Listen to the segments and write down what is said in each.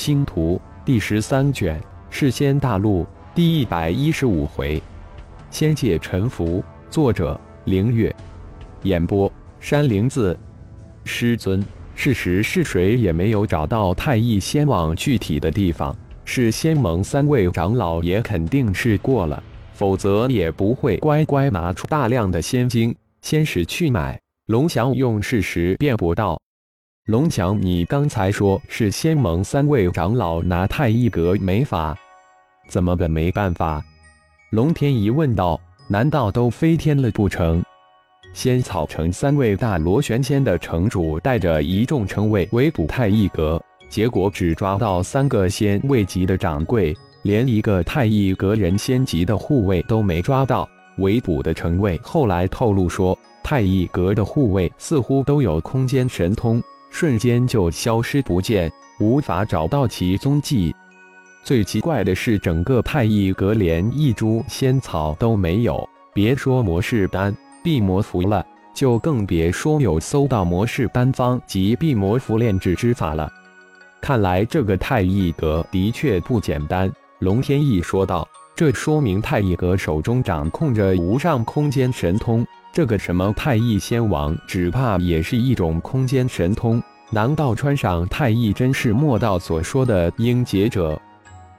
星图第十三卷世仙大陆第一百一十五回，仙界沉浮。作者：凌月。演播：山灵子。师尊，事实是谁也没有找到太乙仙网具体的地方。是仙盟三位长老也肯定是过了，否则也不会乖乖拿出大量的仙晶、仙石去买。龙翔用事实辩驳道。龙强，你刚才说是仙盟三位长老拿太一阁没法，怎么个没办法？龙天一问道：“难道都飞天了不成？”仙草城三位大螺旋仙的城主带着一众城卫围捕太一阁，结果只抓到三个仙位级的掌柜，连一个太一阁人仙级的护卫都没抓到。围捕的城卫后来透露说，太一阁的护卫似乎都有空间神通。瞬间就消失不见，无法找到其踪迹。最奇怪的是，整个太乙阁连一株仙草都没有，别说魔士丹、地魔符了，就更别说有搜到魔士丹方及地魔符炼制之法了。看来这个太乙阁的确不简单。龙天翼说道：“这说明太乙阁手中掌控着无上空间神通。”这个什么太乙仙王，只怕也是一种空间神通。难道穿上太乙真是莫道所说的英杰者？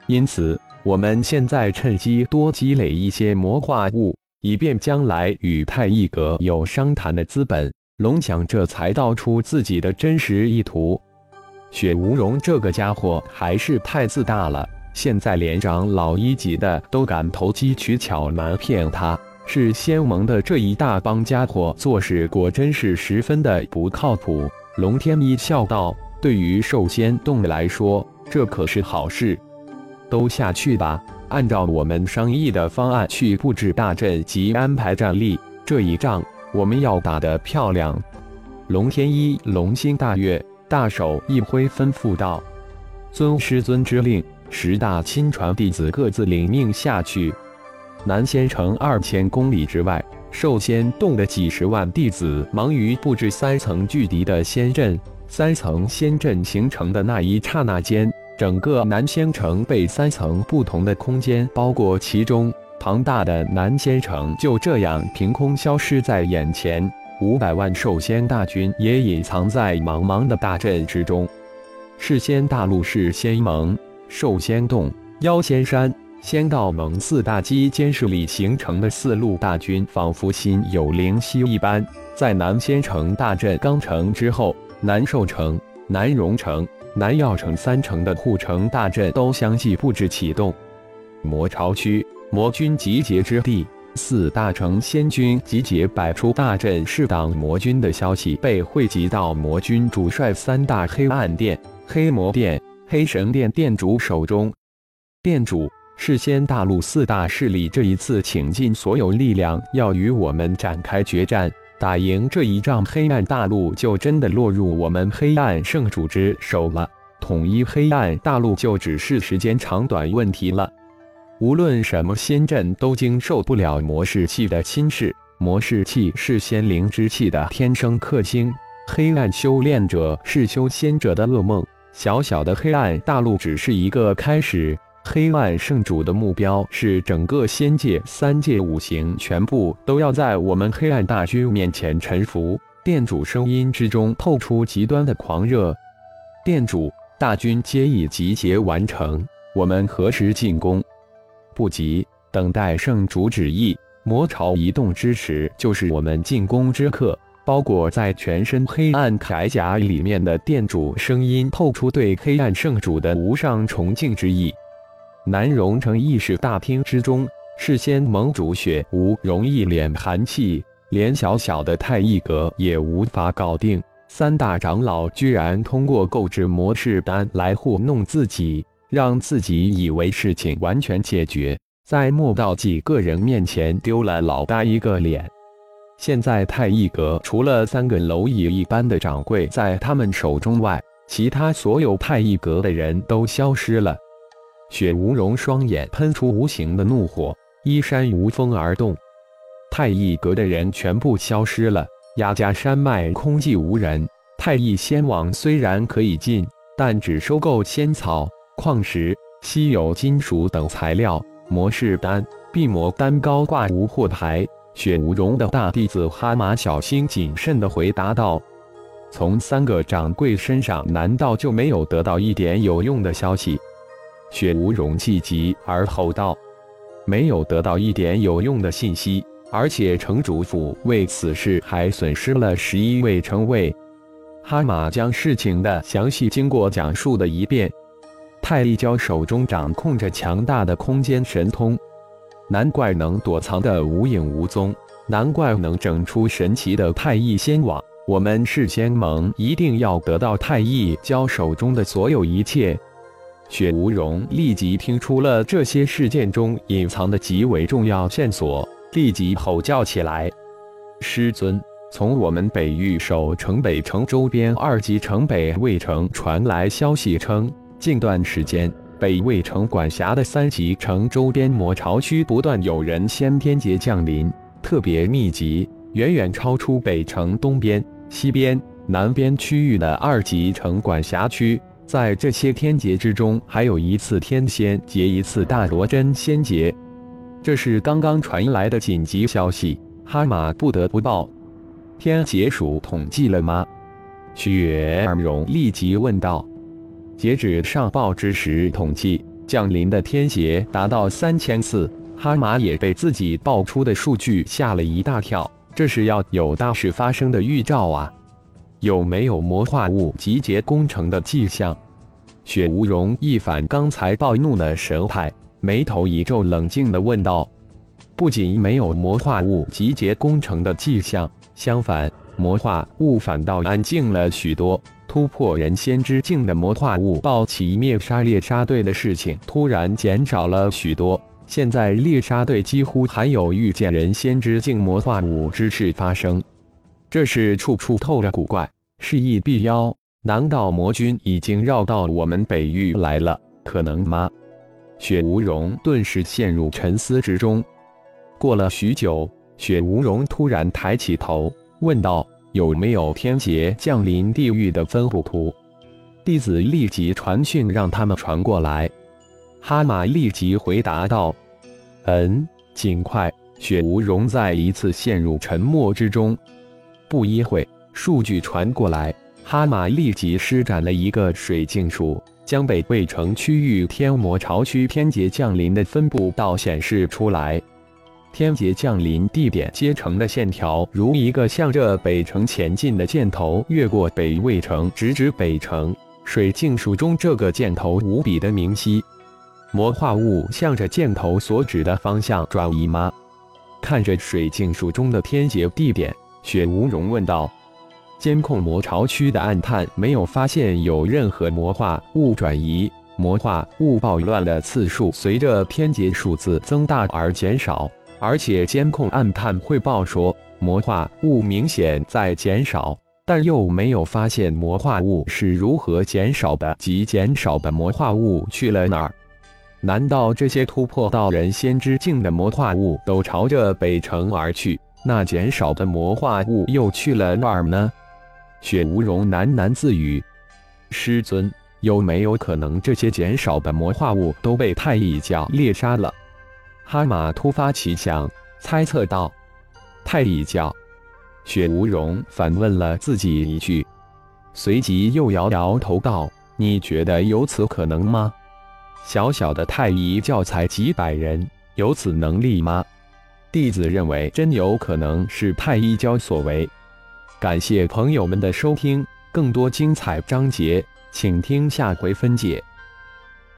因此，我们现在趁机多积累一些魔化物，以便将来与太乙阁有商谈的资本。龙翔这才道出自己的真实意图。雪无容这个家伙还是太自大了，现在连长老一级的都敢投机取巧瞒骗他。是仙盟的这一大帮家伙做事果真是十分的不靠谱。龙天一笑道：“对于兽仙洞来说，这可是好事。都下去吧，按照我们商议的方案去布置大阵及安排战力。这一仗我们要打得漂亮。”龙天一龙心大悦，大手一挥，吩咐道：“遵师尊之令，十大亲传弟子各自领命下去。”南仙城二千公里之外，寿仙洞的几十万弟子忙于布置三层巨敌的仙阵。三层仙阵形成的那一刹那间，整个南仙城被三层不同的空间包裹其中，庞大的南仙城就这样凭空消失在眼前。五百万寿仙大军也隐藏在茫茫的大阵之中。世仙大陆是仙盟、寿仙洞、妖仙山。仙道盟四大基监视里形成的四路大军，仿佛心有灵犀一般，在南仙城大阵刚成之后，南寿城、南荣城、南药城三城的护城大阵都相继布置启动。魔巢区魔军集结之地，四大城仙军集结，摆出大阵试挡魔军的消息被汇集到魔军主帅三大黑暗殿、黑魔殿、黑神殿殿主手中。殿主。事先大陆四大势力这一次倾尽所有力量，要与我们展开决战。打赢这一仗，黑暗大陆就真的落入我们黑暗圣主之手了。统一黑暗大陆就只是时间长短问题了。无论什么仙阵都经受不了魔士气的侵蚀。魔士气是仙灵之气的天生克星，黑暗修炼者是修仙者的噩梦。小小的黑暗大陆只是一个开始。黑暗圣主的目标是整个仙界三界五行全部都要在我们黑暗大军面前臣服。殿主声音之中透出极端的狂热。殿主，大军皆已集结完成，我们何时进攻？不急，等待圣主旨意。魔潮移动之时，就是我们进攻之刻。包裹在全身黑暗铠甲里面的殿主声音透出对黑暗圣主的无上崇敬之意。南荣城议事大厅之中，事先盟主雪无容一脸寒气，连小小的太一阁也无法搞定。三大长老居然通过购置魔式丹来糊弄自己，让自己以为事情完全解决，在莫道几个人面前丢了老大一个脸。现在太一阁除了三个蝼蚁一般的掌柜在他们手中外，其他所有太一阁的人都消失了。雪无容双眼喷出无形的怒火，依山无风而动。太乙阁的人全部消失了，雅家山脉空寂无人。太乙仙王虽然可以进，但只收购仙草、矿石、稀有金属等材料。魔士丹、必魔丹高挂无货台。雪无容的大弟子哈马小心谨慎地回答道：“从三个掌柜身上，难道就没有得到一点有用的消息？”雪无容气急而吼道：“没有得到一点有用的信息，而且城主府为此事还损失了十一位城卫。”哈马将事情的详细经过讲述了一遍。太一蛟手中掌控着强大的空间神通，难怪能躲藏的无影无踪，难怪能整出神奇的太一仙网。我们是仙盟，一定要得到太一蛟手中的所有一切。雪无容立即听出了这些事件中隐藏的极为重要线索，立即吼叫起来：“师尊，从我们北域守城北城周边二级城北魏城传来消息称。”近段时间，北魏城管辖的三级城周边魔巢区不断有人先天劫降临，特别密集，远远超出北城东边、西边、南边区域的二级城管辖区。在这些天劫之中，还有一次天仙劫，一次大罗真仙劫。这是刚刚传来的紧急消息，哈马不得不报。天劫数统计了吗？雪儿荣立即问道。截止上报之时，统计降临的天劫达到三千次。哈马也被自己报出的数据吓了一大跳，这是要有大事发生的预兆啊！有没有魔化物集结攻城的迹象？雪无容一反刚才暴怒的神态，眉头一皱，冷静地问道：“不仅没有魔化物集结攻城的迹象，相反，魔化物反倒安静了许多。”突破人仙之境的魔化物暴起灭杀猎杀队的事情突然减少了许多，现在猎杀队几乎还有遇见人仙之境魔化物之事发生，这是处处透着古怪，事意必妖。难道魔君已经绕到我们北域来了？可能吗？雪无容顿时陷入沉思之中。过了许久，雪无容突然抬起头，问道。有没有天劫降临地狱的分布图？弟子立即传讯，让他们传过来。哈马立即回答道：“嗯，尽快。”雪无容再一次陷入沉默之中。不一会，数据传过来，哈马立即施展了一个水镜术，将北魏城区域天魔巢区天劫降临的分布道显示出来。天劫降临地点接成的线条，如一个向着北城前进的箭头，越过北魏城，直指北城。水镜术中这个箭头无比的明晰。魔化物向着箭头所指的方向转移吗？看着水镜术中的天劫地点，雪无容问道：“监控魔巢区的暗探没有发现有任何魔化物转移，魔化物暴乱的次数随着天劫数字增大而减少。”而且监控暗探汇报说，魔化物明显在减少，但又没有发现魔化物是如何减少的，及减少的魔化物去了哪儿？难道这些突破到人仙之境的魔化物都朝着北城而去？那减少的魔化物又去了哪儿呢？雪无容喃喃自语：“师尊，有没有可能这些减少的魔化物都被太乙教猎杀了？”哈马突发奇想，猜测道：“太乙教。”雪无容反问了自己一句，随即又摇摇头道：“你觉得有此可能吗？小小的太乙教才几百人，有此能力吗？”弟子认为，真有可能是太一教所为。感谢朋友们的收听，更多精彩章节，请听下回分解。